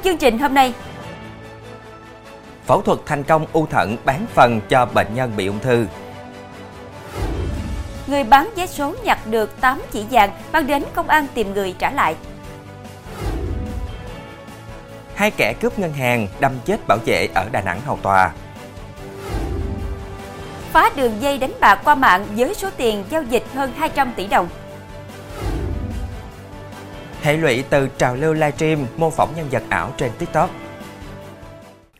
Trong chương trình hôm nay, phẫu thuật thành công u thận bán phần cho bệnh nhân bị ung thư. Người bán vé số nhặt được 8 chỉ vàng mang đến công an tìm người trả lại. Hai kẻ cướp ngân hàng đâm chết bảo vệ ở Đà Nẵng hầu tòa. Phá đường dây đánh bạc qua mạng với số tiền giao dịch hơn 200 tỷ đồng. Hệ lụy từ trào lưu livestream mô phỏng nhân vật ảo trên TikTok.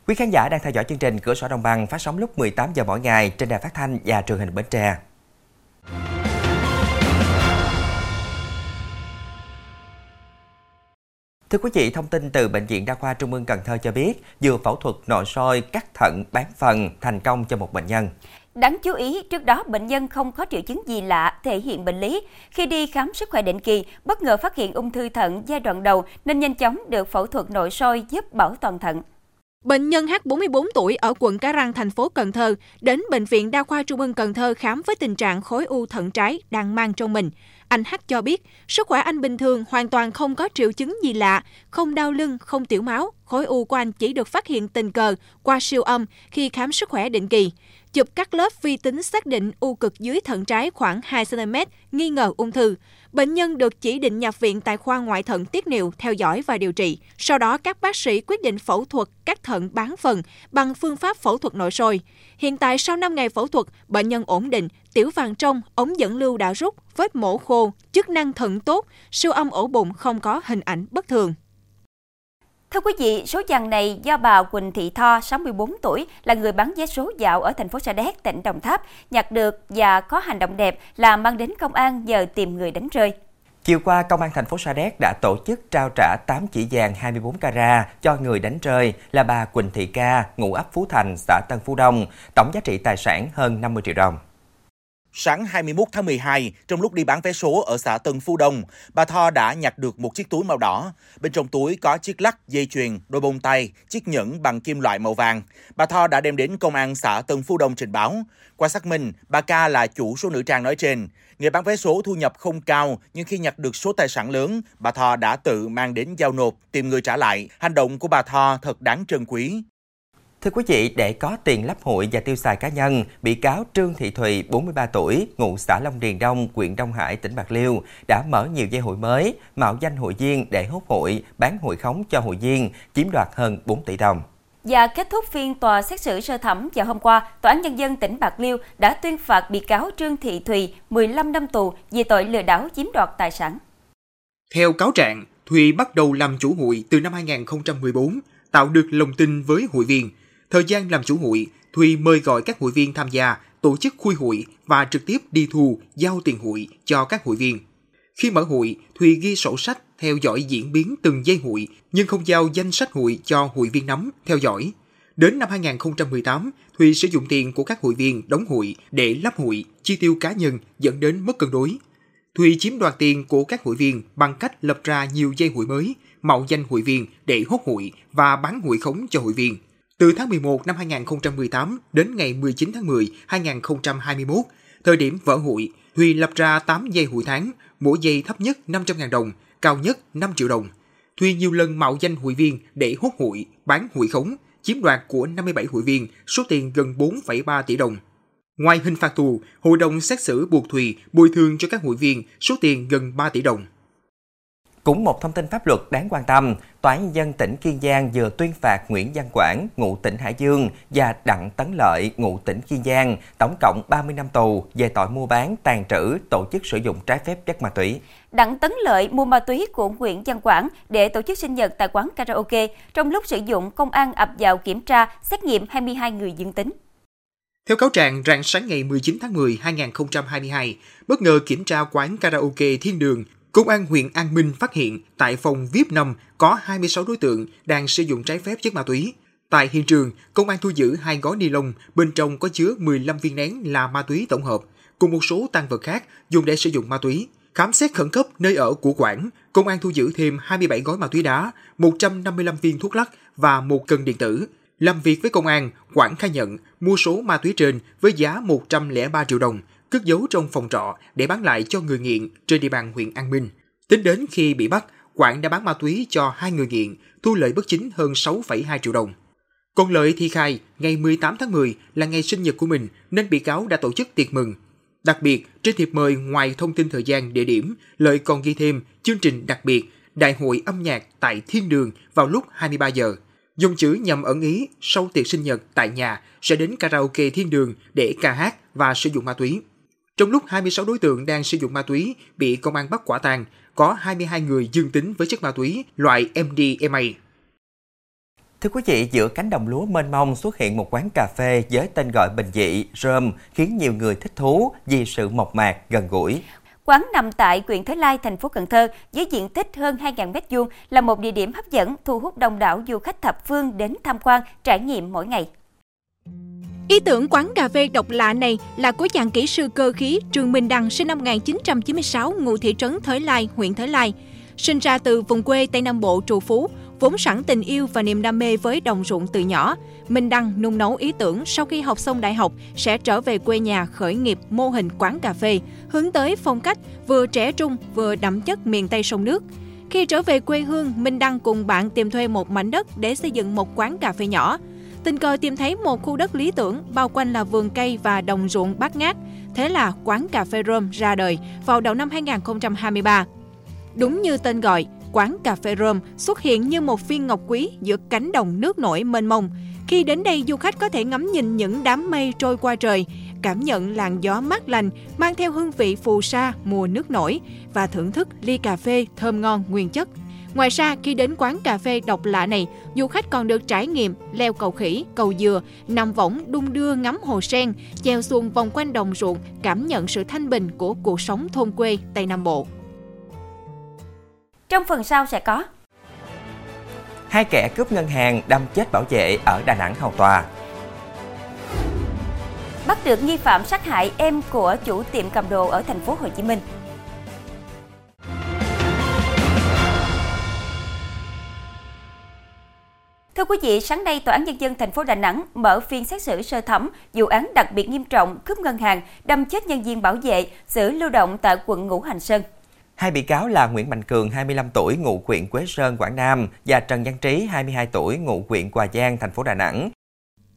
Quý khán giả đang theo dõi chương trình Cửa sổ Đồng bằng phát sóng lúc 18 giờ mỗi ngày trên đài phát thanh và truyền hình Bến Tre. Thưa quý vị, thông tin từ Bệnh viện Đa khoa Trung ương Cần Thơ cho biết, vừa phẫu thuật nội soi cắt thận bán phần thành công cho một bệnh nhân. Đáng chú ý, trước đó bệnh nhân không có triệu chứng gì lạ thể hiện bệnh lý. Khi đi khám sức khỏe định kỳ, bất ngờ phát hiện ung thư thận giai đoạn đầu nên nhanh chóng được phẫu thuật nội soi giúp bảo toàn thận. Bệnh nhân H 44 tuổi ở quận Cái Răng, thành phố Cần Thơ đến bệnh viện Đa khoa Trung ương Cần Thơ khám với tình trạng khối u thận trái đang mang trong mình. Anh H cho biết, sức khỏe anh bình thường, hoàn toàn không có triệu chứng gì lạ, không đau lưng, không tiểu máu. Khối u của anh chỉ được phát hiện tình cờ qua siêu âm khi khám sức khỏe định kỳ. Chụp các lớp vi tính xác định u cực dưới thận trái khoảng 2 cm, nghi ngờ ung thư. Bệnh nhân được chỉ định nhập viện tại khoa ngoại thận tiết niệu theo dõi và điều trị. Sau đó các bác sĩ quyết định phẫu thuật cắt thận bán phần bằng phương pháp phẫu thuật nội soi. Hiện tại sau 5 ngày phẫu thuật, bệnh nhân ổn định, tiểu vàng trong, ống dẫn lưu đã rút, vết mổ khô, chức năng thận tốt, siêu âm ổ bụng không có hình ảnh bất thường. Thưa quý vị, số vàng này do bà Quỳnh Thị Tho, 64 tuổi, là người bán vé số dạo ở thành phố Sa Đéc, tỉnh Đồng Tháp, nhặt được và có hành động đẹp là mang đến công an nhờ tìm người đánh rơi. Chiều qua, Công an thành phố Sa Đéc đã tổ chức trao trả 8 chỉ vàng 24 carat cho người đánh rơi là bà Quỳnh Thị Ca, ngụ ấp Phú Thành, xã Tân Phú Đông, tổng giá trị tài sản hơn 50 triệu đồng. Sáng 21 tháng 12, trong lúc đi bán vé số ở xã Tân Phú Đông, bà Tho đã nhặt được một chiếc túi màu đỏ. Bên trong túi có chiếc lắc, dây chuyền, đôi bông tay, chiếc nhẫn bằng kim loại màu vàng. Bà Tho đã đem đến công an xã Tân Phú Đông trình báo. Qua xác minh, bà Ca là chủ số nữ trang nói trên. Người bán vé số thu nhập không cao, nhưng khi nhặt được số tài sản lớn, bà Tho đã tự mang đến giao nộp, tìm người trả lại. Hành động của bà Tho thật đáng trân quý. Thưa quý vị, để có tiền lắp hụi và tiêu xài cá nhân, bị cáo Trương Thị Thùy, 43 tuổi, ngụ xã Long Điền Đông, huyện Đông Hải, tỉnh Bạc Liêu, đã mở nhiều dây hụi mới, mạo danh hụi viên để hốt hụi, bán hụi khống cho hụi viên, chiếm đoạt hơn 4 tỷ đồng. Và kết thúc phiên tòa xét xử sơ thẩm vào hôm qua, Tòa án Nhân dân tỉnh Bạc Liêu đã tuyên phạt bị cáo Trương Thị Thùy 15 năm tù vì tội lừa đảo chiếm đoạt tài sản. Theo cáo trạng, Thùy bắt đầu làm chủ hụi từ năm 2014, tạo được lòng tin với hụi viên – Thời gian làm chủ hụi, Thùy mời gọi các hụi viên tham gia, tổ chức khui hụi và trực tiếp đi thu, giao tiền hụi cho các hụi viên. Khi mở hụi, Thùy ghi sổ sách theo dõi diễn biến từng dây hụi, nhưng không giao danh sách hụi cho hụi viên nắm, theo dõi. Đến năm 2018, Thùy sử dụng tiền của các hụi viên đóng hụi để lắp hụi, chi tiêu cá nhân dẫn đến mất cân đối. Thùy chiếm đoạt tiền của các hụi viên bằng cách lập ra nhiều dây hụi mới, mạo danh hụi viên để hốt hụi và bán hụi khống cho hụi viên – từ tháng 11 năm 2018 đến ngày 19 tháng 10 2021, thời điểm vỡ hụi, Huy lập ra 8 dây hụi tháng, mỗi dây thấp nhất 500.000 đồng, cao nhất 5 triệu đồng. Huy nhiều lần mạo danh hụi viên để hốt hụi, bán hụi khống, chiếm đoạt của 57 hụi viên số tiền gần 4,3 tỷ đồng. Ngoài hình phạt tù, hội đồng xét xử buộc Thùy bồi thường cho các hụi viên số tiền gần 3 tỷ đồng. Cũng một thông tin pháp luật đáng quan tâm, Tòa án nhân dân tỉnh Kiên Giang vừa tuyên phạt Nguyễn Văn Quảng, ngụ tỉnh Hải Dương và Đặng Tấn Lợi, ngụ tỉnh Kiên Giang, tổng cộng 30 năm tù về tội mua bán, tàn trữ, tổ chức sử dụng trái phép chất ma túy. Đặng Tấn Lợi mua ma túy của Nguyễn Văn Quảng để tổ chức sinh nhật tại quán karaoke. Trong lúc sử dụng, công an ập vào kiểm tra, xét nghiệm 22 người dương tính. Theo cáo trạng, rạng sáng ngày 19 tháng 10 2022, bất ngờ kiểm tra quán karaoke Thiên Đường Công an huyện An Minh phát hiện tại phòng VIP 5 có 26 đối tượng đang sử dụng trái phép chất ma túy. Tại hiện trường, công an thu giữ hai gói ni lông, bên trong có chứa 15 viên nén là ma túy tổng hợp, cùng một số tăng vật khác dùng để sử dụng ma túy. Khám xét khẩn cấp nơi ở của Quảng, công an thu giữ thêm 27 gói ma túy đá, 155 viên thuốc lắc và một cân điện tử. Làm việc với công an, Quảng khai nhận mua số ma túy trên với giá 103 triệu đồng, cất giấu trong phòng trọ để bán lại cho người nghiện trên địa bàn huyện An Minh. Tính đến khi bị bắt, Quảng đã bán ma túy cho hai người nghiện, thu lợi bất chính hơn 6,2 triệu đồng. Còn Lợi thì khai, ngày 18 tháng 10 là ngày sinh nhật của mình nên bị cáo đã tổ chức tiệc mừng. Đặc biệt, trên thiệp mời ngoài thông tin thời gian, địa điểm, Lợi còn ghi thêm chương trình đặc biệt Đại hội âm nhạc tại Thiên Đường vào lúc 23 giờ. Dùng chữ nhằm ẩn ý sau tiệc sinh nhật tại nhà sẽ đến karaoke Thiên Đường để ca hát và sử dụng ma túy. Trong lúc 26 đối tượng đang sử dụng ma túy bị công an bắt quả tang, có 22 người dương tính với chất ma túy loại MDMA. Thưa quý vị, giữa cánh đồng lúa mênh mông xuất hiện một quán cà phê với tên gọi bình dị, rơm, khiến nhiều người thích thú vì sự mộc mạc, gần gũi. Quán nằm tại huyện Thới Lai, thành phố Cần Thơ, với diện tích hơn 2.000 m2 là một địa điểm hấp dẫn thu hút đông đảo du khách thập phương đến tham quan, trải nghiệm mỗi ngày. Ý tưởng quán cà phê độc lạ này là của chàng kỹ sư cơ khí Trương Minh Đăng sinh năm 1996 ngụ thị trấn Thới Lai, huyện Thới Lai. Sinh ra từ vùng quê Tây Nam Bộ trù phú, vốn sẵn tình yêu và niềm đam mê với đồng ruộng từ nhỏ. Minh Đăng nung nấu ý tưởng sau khi học xong đại học sẽ trở về quê nhà khởi nghiệp mô hình quán cà phê, hướng tới phong cách vừa trẻ trung vừa đậm chất miền Tây sông nước. Khi trở về quê hương, Minh Đăng cùng bạn tìm thuê một mảnh đất để xây dựng một quán cà phê nhỏ. Tình cờ tìm thấy một khu đất lý tưởng, bao quanh là vườn cây và đồng ruộng bát ngát. Thế là quán cà phê Rome ra đời vào đầu năm 2023. Đúng như tên gọi, quán cà phê Rome xuất hiện như một viên ngọc quý giữa cánh đồng nước nổi mênh mông. Khi đến đây, du khách có thể ngắm nhìn những đám mây trôi qua trời, cảm nhận làn gió mát lành mang theo hương vị phù sa mùa nước nổi và thưởng thức ly cà phê thơm ngon nguyên chất. Ngoài ra, khi đến quán cà phê độc lạ này, du khách còn được trải nghiệm leo cầu khỉ, cầu dừa, nằm võng đung đưa ngắm hồ sen, chèo xuồng vòng quanh đồng ruộng, cảm nhận sự thanh bình của cuộc sống thôn quê Tây Nam Bộ. Trong phần sau sẽ có Hai kẻ cướp ngân hàng đâm chết bảo vệ ở Đà Nẵng hầu tòa. Bắt được nghi phạm sát hại em của chủ tiệm cầm đồ ở thành phố Hồ Chí Minh. Thưa quý vị, sáng nay Tòa án Nhân dân thành phố Đà Nẵng mở phiên xét xử sơ thẩm vụ án đặc biệt nghiêm trọng cướp ngân hàng, đâm chết nhân viên bảo vệ, xử lưu động tại quận Ngũ Hành Sơn. Hai bị cáo là Nguyễn Mạnh Cường, 25 tuổi, ngụ huyện Quế Sơn, Quảng Nam và Trần Văn Trí, 22 tuổi, ngụ huyện Hòa Giang, thành phố Đà Nẵng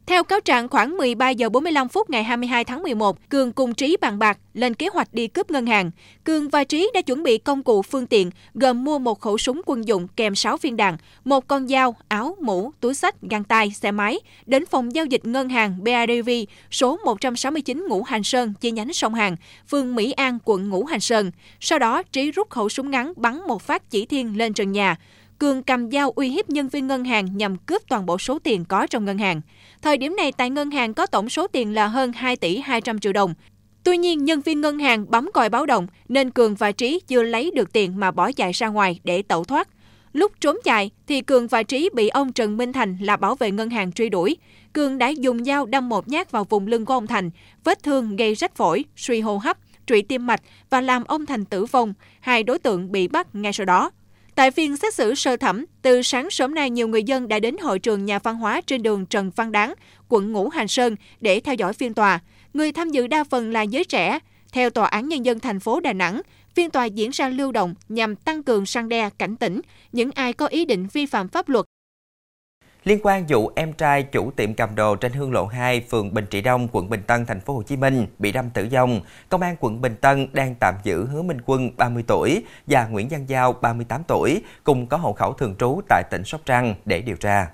theo cáo trạng khoảng 13 giờ 45 phút ngày 22 tháng 11, Cường cùng Trí bàn bạc lên kế hoạch đi cướp ngân hàng. Cường và Trí đã chuẩn bị công cụ phương tiện gồm mua một khẩu súng quân dụng kèm 6 viên đạn, một con dao, áo, mũ, túi sách, găng tay, xe máy đến phòng giao dịch ngân hàng BIDV số 169 Ngũ Hành Sơn chi nhánh sông Hàn, phường Mỹ An, quận Ngũ Hành Sơn. Sau đó, Trí rút khẩu súng ngắn bắn một phát chỉ thiên lên trần nhà. Cường cầm dao uy hiếp nhân viên ngân hàng nhằm cướp toàn bộ số tiền có trong ngân hàng. Thời điểm này tại ngân hàng có tổng số tiền là hơn 2 tỷ 200 triệu đồng. Tuy nhiên, nhân viên ngân hàng bấm còi báo động nên Cường và Trí chưa lấy được tiền mà bỏ chạy ra ngoài để tẩu thoát. Lúc trốn chạy thì Cường và Trí bị ông Trần Minh Thành là bảo vệ ngân hàng truy đuổi. Cường đã dùng dao đâm một nhát vào vùng lưng của ông Thành, vết thương gây rách phổi, suy hô hấp, trụy tim mạch và làm ông Thành tử vong. Hai đối tượng bị bắt ngay sau đó. Tại phiên xét xử sơ thẩm, từ sáng sớm nay nhiều người dân đã đến hội trường nhà văn hóa trên đường Trần Văn Đáng, quận Ngũ Hành Sơn để theo dõi phiên tòa. Người tham dự đa phần là giới trẻ. Theo Tòa án Nhân dân thành phố Đà Nẵng, phiên tòa diễn ra lưu động nhằm tăng cường săn đe cảnh tỉnh những ai có ý định vi phạm pháp luật Liên quan vụ em trai chủ tiệm cầm đồ trên Hương Lộ 2, phường Bình Trị Đông, quận Bình Tân, thành phố Hồ Chí Minh bị đâm tử vong, công an quận Bình Tân đang tạm giữ Hứa Minh Quân 30 tuổi và Nguyễn Văn Giao 38 tuổi cùng có hộ khẩu thường trú tại tỉnh Sóc Trăng để điều tra.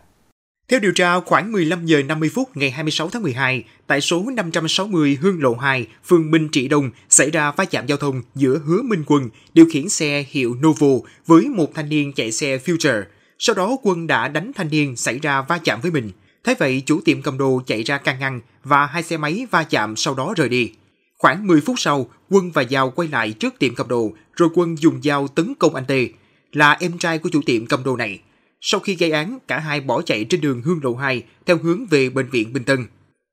Theo điều tra, khoảng 15 giờ 50 phút ngày 26 tháng 12, tại số 560 Hương Lộ 2, phường Bình Trị Đông xảy ra va chạm giao thông giữa Hứa Minh Quân điều khiển xe hiệu Novo với một thanh niên chạy xe Future – sau đó Quân đã đánh thanh niên xảy ra va chạm với mình. Thế vậy chủ tiệm cầm đồ chạy ra can ngăn và hai xe máy va chạm sau đó rời đi. Khoảng 10 phút sau, Quân và Giao quay lại trước tiệm cầm đồ rồi Quân dùng dao tấn công anh Tê, là em trai của chủ tiệm cầm đồ này. Sau khi gây án, cả hai bỏ chạy trên đường Hương Lộ 2 theo hướng về bệnh viện Bình Tân.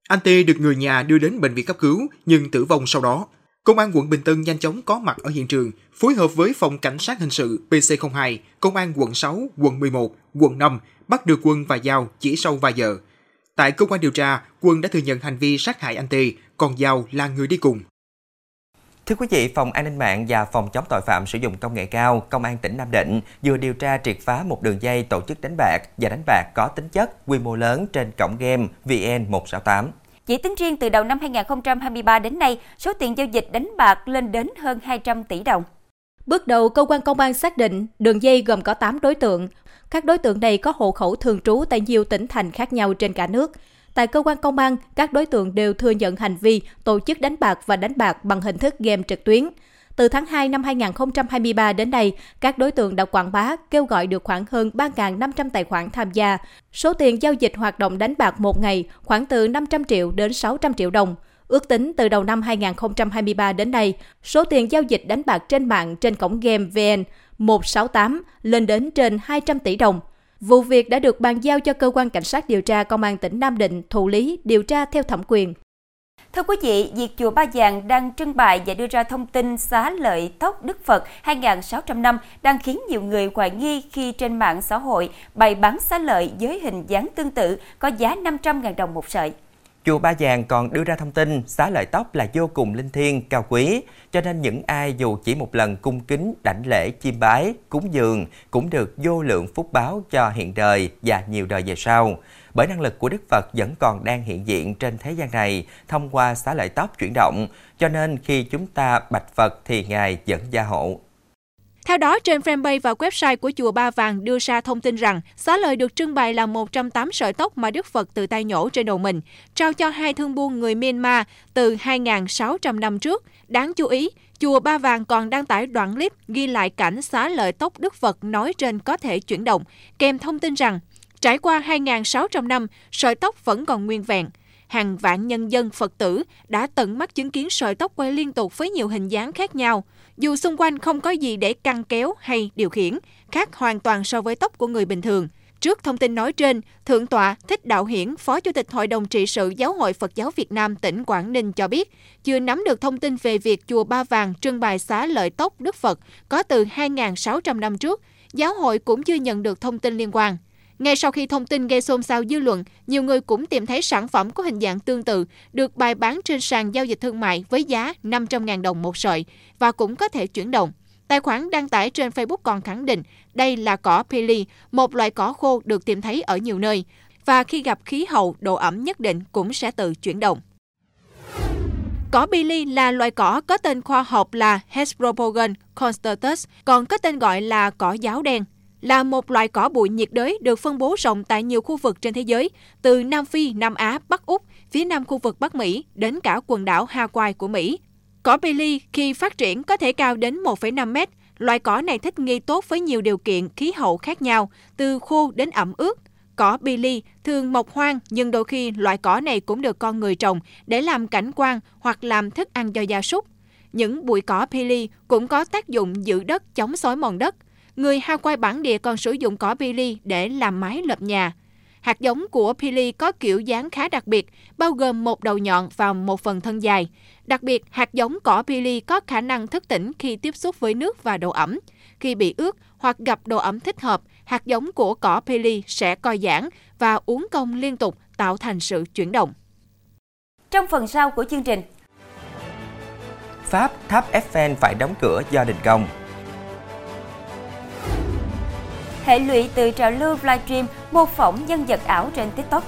Anh Tê được người nhà đưa đến bệnh viện cấp cứu nhưng tử vong sau đó. Công an quận Bình Tân nhanh chóng có mặt ở hiện trường, phối hợp với phòng cảnh sát hình sự PC02, công an quận 6, quận 11, quận 5 bắt được Quân và Giao chỉ sau vài giờ. Tại cơ quan điều tra, Quân đã thừa nhận hành vi sát hại anh Tê, còn Giao là người đi cùng. Thưa quý vị, Phòng An ninh mạng và Phòng chống tội phạm sử dụng công nghệ cao, Công an tỉnh Nam Định vừa điều tra triệt phá một đường dây tổ chức đánh bạc và đánh bạc có tính chất quy mô lớn trên cổng game VN168. Chỉ tính riêng từ đầu năm 2023 đến nay, số tiền giao dịch đánh bạc lên đến hơn 200 tỷ đồng. Bước đầu, cơ quan công an xác định đường dây gồm có 8 đối tượng. Các đối tượng này có hộ khẩu thường trú tại nhiều tỉnh thành khác nhau trên cả nước. Tại cơ quan công an, các đối tượng đều thừa nhận hành vi tổ chức đánh bạc và đánh bạc bằng hình thức game trực tuyến. Từ tháng 2 năm 2023 đến nay, các đối tượng đã quảng bá kêu gọi được khoảng hơn 3.500 tài khoản tham gia. Số tiền giao dịch hoạt động đánh bạc một ngày khoảng từ 500 triệu đến 600 triệu đồng. Ước tính từ đầu năm 2023 đến nay, số tiền giao dịch đánh bạc trên mạng trên cổng game VN 168 lên đến trên 200 tỷ đồng. Vụ việc đã được bàn giao cho cơ quan cảnh sát điều tra công an tỉnh Nam Định thụ lý điều tra theo thẩm quyền. Thưa quý vị, việc chùa Ba Vàng đang trưng bày và đưa ra thông tin xá lợi tóc Đức Phật 2.600 năm đang khiến nhiều người hoài nghi khi trên mạng xã hội bày bán xá lợi với hình dáng tương tự có giá 500.000 đồng một sợi. Chùa Ba Vàng còn đưa ra thông tin xá lợi tóc là vô cùng linh thiêng, cao quý, cho nên những ai dù chỉ một lần cung kính, đảnh lễ, chiêm bái, cúng dường cũng được vô lượng phúc báo cho hiện đời và nhiều đời về sau. Bởi năng lực của Đức Phật vẫn còn đang hiện diện trên thế gian này thông qua xá lợi tóc chuyển động, cho nên khi chúng ta bạch Phật thì Ngài vẫn gia hộ. Theo đó, trên fanpage và website của Chùa Ba Vàng đưa ra thông tin rằng xá lợi được trưng bày là 108 sợi tóc mà Đức Phật tự tay nhổ trên đầu mình, trao cho hai thương buôn người Myanmar từ 2.600 năm trước. Đáng chú ý, Chùa Ba Vàng còn đăng tải đoạn clip ghi lại cảnh xá lợi tóc Đức Phật nói trên có thể chuyển động, kèm thông tin rằng trải qua 2.600 năm, sợi tóc vẫn còn nguyên vẹn hàng vạn nhân dân Phật tử đã tận mắt chứng kiến sợi tóc quay liên tục với nhiều hình dáng khác nhau. Dù xung quanh không có gì để căng kéo hay điều khiển, khác hoàn toàn so với tóc của người bình thường. Trước thông tin nói trên, Thượng tọa Thích Đạo Hiển, Phó Chủ tịch Hội đồng trị sự Giáo hội Phật giáo Việt Nam tỉnh Quảng Ninh cho biết, chưa nắm được thông tin về việc chùa Ba Vàng trưng bày xá lợi tóc Đức Phật có từ 2.600 năm trước. Giáo hội cũng chưa nhận được thông tin liên quan. Ngay sau khi thông tin gây xôn xao dư luận, nhiều người cũng tìm thấy sản phẩm có hình dạng tương tự được bày bán trên sàn giao dịch thương mại với giá 500.000 đồng một sợi và cũng có thể chuyển động. Tài khoản đăng tải trên Facebook còn khẳng định đây là cỏ pili, một loại cỏ khô được tìm thấy ở nhiều nơi, và khi gặp khí hậu, độ ẩm nhất định cũng sẽ tự chuyển động. Cỏ pili là loài cỏ có tên khoa học là Hesperopogon constatus, còn có tên gọi là cỏ giáo đen là một loại cỏ bụi nhiệt đới được phân bố rộng tại nhiều khu vực trên thế giới, từ Nam Phi, Nam Á, Bắc Úc, phía nam khu vực Bắc Mỹ đến cả quần đảo Hawaii của Mỹ. Cỏ Billy khi phát triển có thể cao đến 1,5 mét. Loại cỏ này thích nghi tốt với nhiều điều kiện khí hậu khác nhau, từ khô đến ẩm ướt. Cỏ Billy thường mọc hoang nhưng đôi khi loại cỏ này cũng được con người trồng để làm cảnh quan hoặc làm thức ăn cho gia súc. Những bụi cỏ Billy cũng có tác dụng giữ đất chống xói mòn đất. Người Hawaii bản địa còn sử dụng cỏ pili để làm mái lợp nhà. Hạt giống của pili có kiểu dáng khá đặc biệt, bao gồm một đầu nhọn và một phần thân dài. Đặc biệt, hạt giống cỏ pili có khả năng thức tỉnh khi tiếp xúc với nước và độ ẩm. Khi bị ướt hoặc gặp độ ẩm thích hợp, hạt giống của cỏ pili sẽ co giãn và uốn cong liên tục tạo thành sự chuyển động. Trong phần sau của chương trình, Pháp tháp Eiffel phải đóng cửa do đình công. Hệ lụy từ trào lưu livestream mô phỏng nhân vật ảo trên TikTok.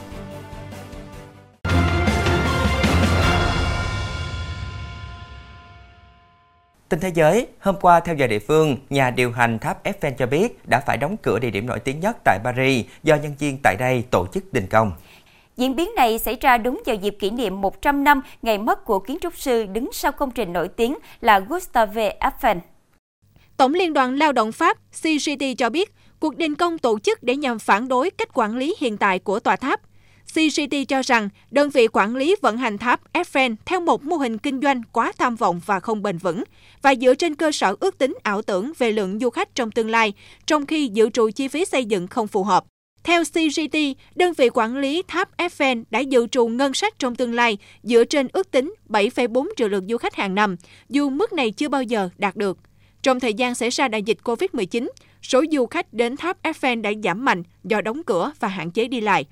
Tin thế giới, hôm qua theo giờ địa phương, nhà điều hành tháp Eiffel cho biết đã phải đóng cửa địa điểm nổi tiếng nhất tại Paris do nhân viên tại đây tổ chức đình công. Diễn biến này xảy ra đúng vào dịp kỷ niệm 100 năm ngày mất của kiến trúc sư đứng sau công trình nổi tiếng là Gustave Eiffel. Tổng Liên đoàn Lao động Pháp CGT cho biết cuộc đình công tổ chức để nhằm phản đối cách quản lý hiện tại của tòa tháp. CGT cho rằng đơn vị quản lý vận hành tháp Eiffel theo một mô hình kinh doanh quá tham vọng và không bền vững và dựa trên cơ sở ước tính ảo tưởng về lượng du khách trong tương lai, trong khi dự trù chi phí xây dựng không phù hợp. Theo CGT, đơn vị quản lý tháp Eiffel đã dự trù ngân sách trong tương lai dựa trên ước tính 7,4 triệu lượt du khách hàng năm, dù mức này chưa bao giờ đạt được. Trong thời gian xảy ra đại dịch COVID-19, số du khách đến tháp Eiffel đã giảm mạnh do đóng cửa và hạn chế đi lại.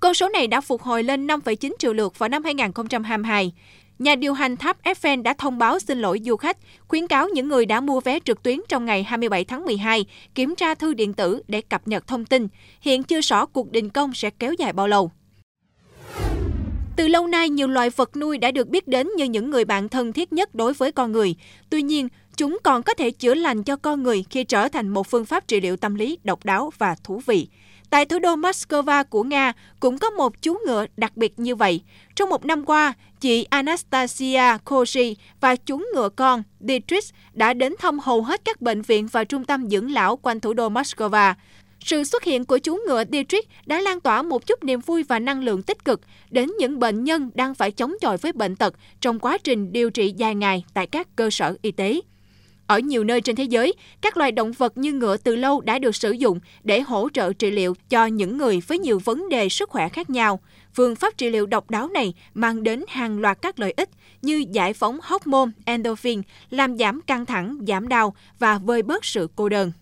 Con số này đã phục hồi lên 5,9 triệu lượt vào năm 2022. nhà điều hành tháp Eiffel đã thông báo xin lỗi du khách, khuyến cáo những người đã mua vé trực tuyến trong ngày 27 tháng 12 kiểm tra thư điện tử để cập nhật thông tin. Hiện chưa rõ cuộc đình công sẽ kéo dài bao lâu. Từ lâu nay, nhiều loài vật nuôi đã được biết đến như những người bạn thân thiết nhất đối với con người. Tuy nhiên, chúng còn có thể chữa lành cho con người khi trở thành một phương pháp trị liệu tâm lý độc đáo và thú vị. Tại thủ đô Moscow của Nga cũng có một chú ngựa đặc biệt như vậy. Trong một năm qua, chị Anastasia Koshi và chú ngựa con Dietrich đã đến thăm hầu hết các bệnh viện và trung tâm dưỡng lão quanh thủ đô Moscow. Sự xuất hiện của chú ngựa Dietrich đã lan tỏa một chút niềm vui và năng lượng tích cực đến những bệnh nhân đang phải chống chọi với bệnh tật trong quá trình điều trị dài ngày tại các cơ sở y tế. Ở nhiều nơi trên thế giới, các loài động vật như ngựa từ lâu đã được sử dụng để hỗ trợ trị liệu cho những người với nhiều vấn đề sức khỏe khác nhau. Phương pháp trị liệu độc đáo này mang đến hàng loạt các lợi ích như giải phóng hormone endorphin, làm giảm căng thẳng, giảm đau và vơi bớt sự cô đơn.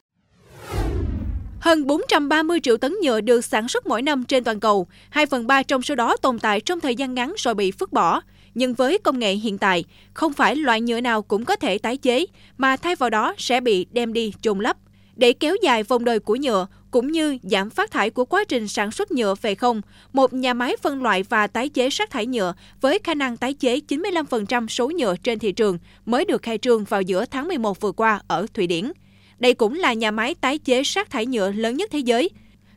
Hơn 430 triệu tấn nhựa được sản xuất mỗi năm trên toàn cầu, 2 phần 3 trong số đó tồn tại trong thời gian ngắn rồi bị vứt bỏ. Nhưng với công nghệ hiện tại, không phải loại nhựa nào cũng có thể tái chế, mà thay vào đó sẽ bị đem đi chôn lấp. Để kéo dài vòng đời của nhựa, cũng như giảm phát thải của quá trình sản xuất nhựa về không, một nhà máy phân loại và tái chế rác thải nhựa với khả năng tái chế 95% số nhựa trên thị trường mới được khai trương vào giữa tháng 11 vừa qua ở Thụy Điển. Đây cũng là nhà máy tái chế rác thải nhựa lớn nhất thế giới.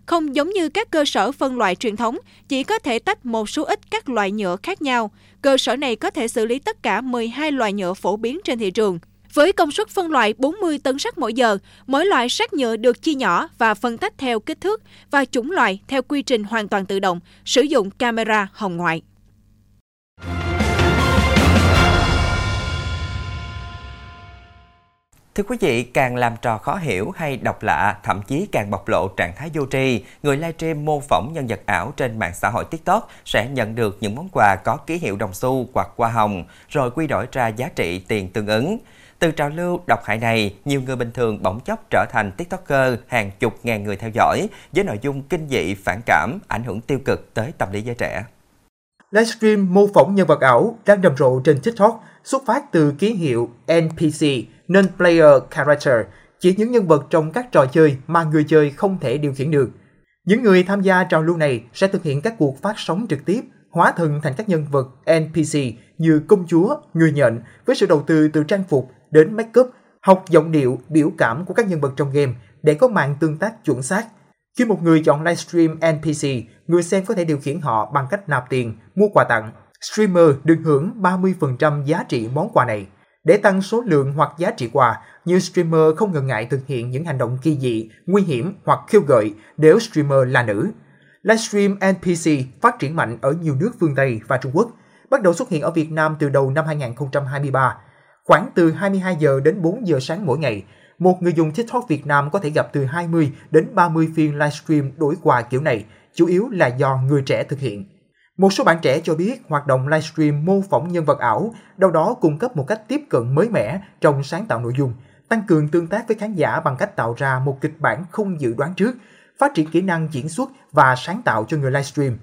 Không giống như các cơ sở phân loại truyền thống, chỉ có thể tách một số ít các loại nhựa khác nhau. Cơ sở này có thể xử lý tất cả 12 loại nhựa phổ biến trên thị trường. Với công suất phân loại 40 tấn sắt mỗi giờ, mỗi loại sắt nhựa được chia nhỏ và phân tách theo kích thước và chủng loại theo quy trình hoàn toàn tự động, sử dụng camera hồng ngoại. Thưa quý vị, càng làm trò khó hiểu hay độc lạ, thậm chí càng bộc lộ trạng thái vô tri, người livestream mô phỏng nhân vật ảo trên mạng xã hội TikTok sẽ nhận được những món quà có ký hiệu đồng xu hoặc hoa hồng, rồi quy đổi ra giá trị tiền tương ứng. Từ trào lưu độc hại này, nhiều người bình thường bỗng chốc trở thành TikToker hàng chục ngàn người theo dõi với nội dung kinh dị, phản cảm, ảnh hưởng tiêu cực tới tâm lý giới trẻ. Livestream mô phỏng nhân vật ảo đang rầm rộ trên TikTok xuất phát từ ký hiệu NPC Non-Player Character, chỉ những nhân vật trong các trò chơi mà người chơi không thể điều khiển được. Những người tham gia trào lưu này sẽ thực hiện các cuộc phát sóng trực tiếp, hóa thân thành các nhân vật NPC như công chúa, người nhận, với sự đầu tư từ trang phục đến make-up, học giọng điệu, biểu cảm của các nhân vật trong game để có mạng tương tác chuẩn xác. Khi một người chọn livestream NPC, người xem có thể điều khiển họ bằng cách nạp tiền, mua quà tặng. Streamer được hưởng 30% giá trị món quà này. Để tăng số lượng hoặc giá trị quà, nhiều streamer không ngần ngại thực hiện những hành động kỳ dị, nguy hiểm hoặc khiêu gợi nếu streamer là nữ. Livestream NPC phát triển mạnh ở nhiều nước phương Tây và Trung Quốc, bắt đầu xuất hiện ở Việt Nam từ đầu năm 2023. Khoảng từ 22 giờ đến 4 giờ sáng mỗi ngày, một người dùng TikTok Việt Nam có thể gặp từ 20 đến 30 phiên livestream đổi quà kiểu này, chủ yếu là do người trẻ thực hiện. Một số bạn trẻ cho biết hoạt động livestream mô phỏng nhân vật ảo đâu đó cung cấp một cách tiếp cận mới mẻ trong sáng tạo nội dung, tăng cường tương tác với khán giả bằng cách tạo ra một kịch bản không dự đoán trước, phát triển kỹ năng diễn xuất và sáng tạo cho người livestream.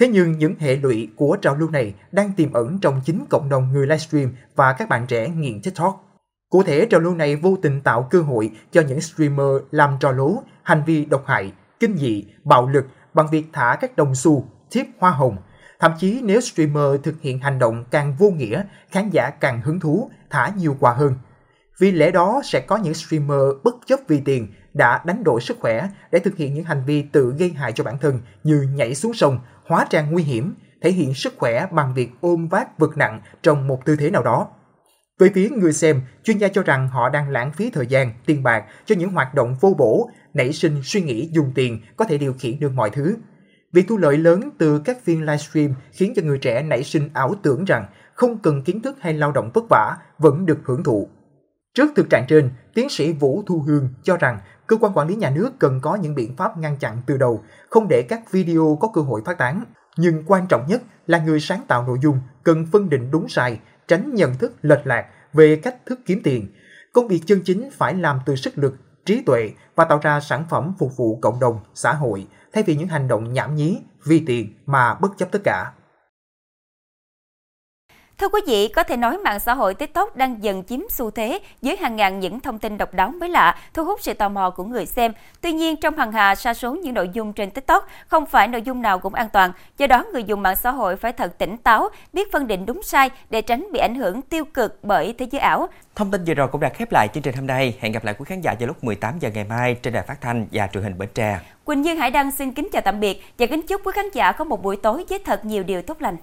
Thế nhưng những hệ lụy của trào lưu này đang tiềm ẩn trong chính cộng đồng người livestream và các bạn trẻ nghiện TikTok. Cụ thể, trào lưu này vô tình tạo cơ hội cho những streamer làm trò lố, hành vi độc hại, kinh dị, bạo lực bằng việc thả các đồng xu, tip hoa hồng. Thậm chí nếu streamer thực hiện hành động càng vô nghĩa, khán giả càng hứng thú, thả nhiều quà hơn. Vì lẽ đó sẽ có những streamer bất chấp vì tiền đã đánh đổi sức khỏe để thực hiện những hành vi tự gây hại cho bản thân như nhảy xuống sông, hóa trang nguy hiểm, thể hiện sức khỏe bằng việc ôm vác vật nặng trong một tư thế nào đó. Về phía người xem, chuyên gia cho rằng họ đang lãng phí thời gian, tiền bạc cho những hoạt động vô bổ, nảy sinh suy nghĩ dùng tiền có thể điều khiển được mọi thứ. Việc thu lợi lớn từ các phiên livestream khiến cho người trẻ nảy sinh ảo tưởng rằng không cần kiến thức hay lao động vất vả vẫn được hưởng thụ. Trước thực trạng trên, tiến sĩ Vũ Thu Hương cho rằng cơ quan quản lý nhà nước cần có những biện pháp ngăn chặn từ đầu, không để các video có cơ hội phát tán. Nhưng quan trọng nhất là người sáng tạo nội dung cần phân định đúng sai, tránh nhận thức lệch lạc về cách thức kiếm tiền. Công việc chân chính phải làm từ sức lực, trí tuệ và tạo ra sản phẩm phục vụ cộng đồng, xã hội, thay vì những hành động nhảm nhí, vì tiền mà bất chấp tất cả. Thưa quý vị, có thể nói mạng xã hội TikTok đang dần chiếm xu thế với hàng ngàn những thông tin độc đáo mới lạ, thu hút sự tò mò của người xem. Tuy nhiên, trong hàng hà sa số những nội dung trên TikTok, không phải nội dung nào cũng an toàn. Do đó, người dùng mạng xã hội phải thật tỉnh táo, biết phân định đúng sai để tránh bị ảnh hưởng tiêu cực bởi thế giới ảo. Thông tin vừa rồi cũng đã khép lại chương trình hôm nay. Hẹn gặp lại quý khán giả vào lúc 18 giờ ngày mai trên đài phát thanh và truyền hình Bến Tre. Quỳnh Dương Hải Đăng xin kính chào tạm biệt và kính chúc quý khán giả có một buổi tối với thật nhiều điều tốt lành.